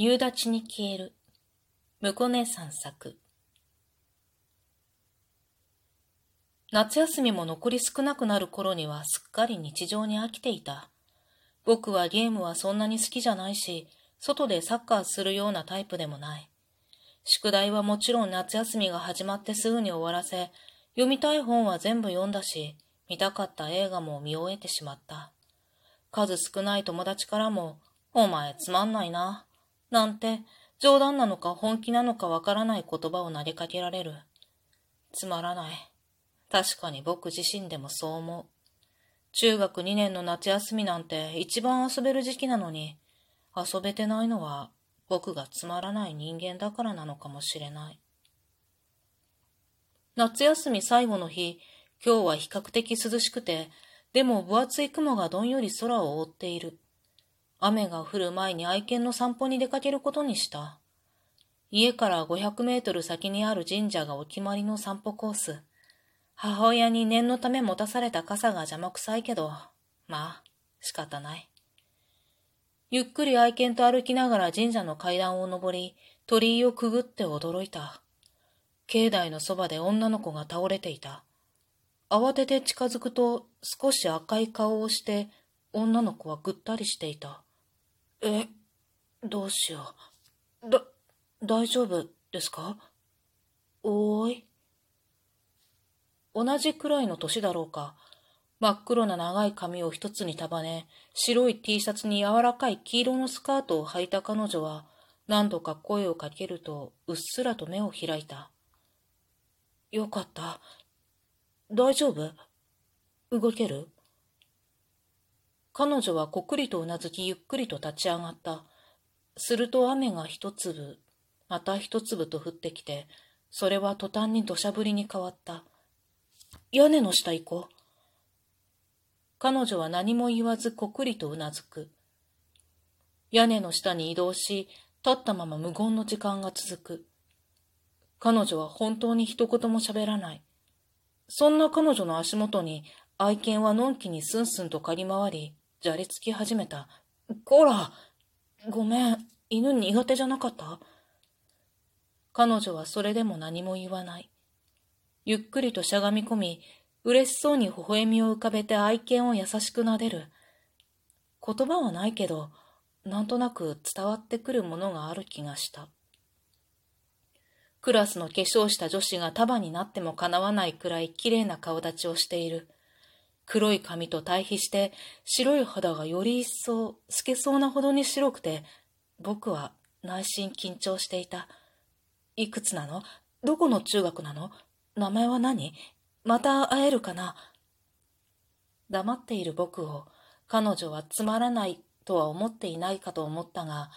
夕立に消える。婿姉さん作。夏休みも残り少なくなる頃にはすっかり日常に飽きていた。僕はゲームはそんなに好きじゃないし、外でサッカーするようなタイプでもない。宿題はもちろん夏休みが始まってすぐに終わらせ、読みたい本は全部読んだし、見たかった映画も見終えてしまった。数少ない友達からも、お前つまんないな、なんて冗談なのか本気なのかわからない言葉を投げかけられる。つまらない。確かに僕自身でもそう思う。中学2年の夏休みなんて一番遊べる時期なのに、遊べてないのは僕がつまらない人間だからなのかもしれない。夏休み最後の日、今日は比較的涼しくて、でも分厚い雲がどんより空を覆っている。雨が降る前に愛犬の散歩に出かけることにした。家から500メートル先にある神社がお決まりの散歩コース。母親に念のため持たされた傘が邪魔くさいけど、まあ、仕方ない。ゆっくり愛犬と歩きながら神社の階段を登り、鳥居をくぐって驚いた。境内のそばで女の子が倒れていた。慌てて近づくと少し赤い顔をして女の子はぐったりしていた。え、どうしよう。だ、大丈夫ですか？おーい。同じくらいの年だろうか。真っ黒な長い髪を一つに束ね、白い T シャツに柔らかい黄色のスカートを履いた彼女は、何度か声をかけると、うっすらと目を開いた。よかった。大丈夫？動ける？彼女はこっくりとうなずきゆっくりと立ち上がった。すると雨が一粒、また一粒と降ってきて、それは途端に土砂降りに変わった。屋根の下行こう。彼女は何も言わずこくりとうなずく。屋根の下に移動し、立ったまま無言の時間が続く。彼女は本当に一言も喋らない。そんな彼女の足元に愛犬はのんきにスンスンと刈り回り、じゃれつき始めた。こらごめん、犬苦手じゃなかった？彼女はそれでも何も言わない。ゆっくりとしゃがみ込み、嬉しそうに微笑みを浮かべて愛犬を優しく撫でる。言葉はないけど、なんとなく伝わってくるものがある気がした。クラスの化粧した女子が束になってもかなわないくらい綺麗な顔立ちをしている。黒い髪と対比して白い肌がより一層透けそうなほどに白くて、僕は内心緊張していた。いくつなの？どこの中学なの？名前は何？また会えるかな？黙っている僕を彼女はつまらないとは思っていないかと思ったが、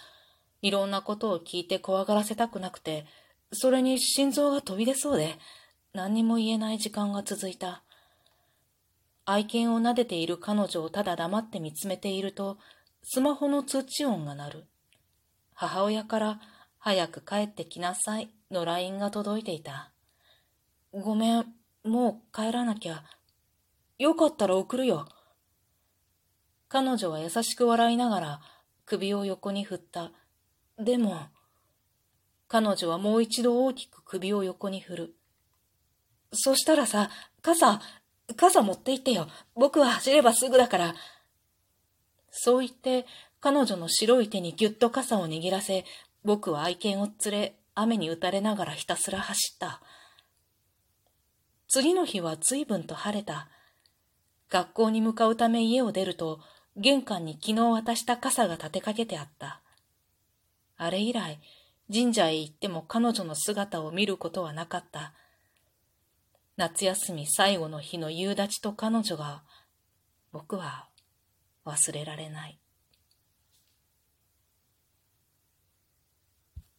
いろんなことを聞いて怖がらせたくなくて、それに心臓が飛び出そうで、何にも言えない時間が続いた。愛犬を撫でている彼女をただ黙って見つめていると、スマホの通知音が鳴る。母親から、早く帰ってきなさいの LINE が届いていた。ごめん、もう帰らなきゃ。よかったら送るよ。彼女は優しく笑いながら首を横に振った。でも、彼女はもう一度大きく首を横に振る。そしたらさ、傘、傘持って行ってよ。僕は走ればすぐだから。そう言って、彼女の白い手にぎゅっと傘を握らせ、僕は愛犬を連れ、雨に打たれながらひたすら走った。次の日は随分と晴れた。学校に向かうため家を出ると、玄関に昨日渡した傘が立てかけてあった。あれ以来、神社へ行っても彼女の姿を見ることはなかった。夏休み最後の日の夕立と彼女が、僕は忘れられない。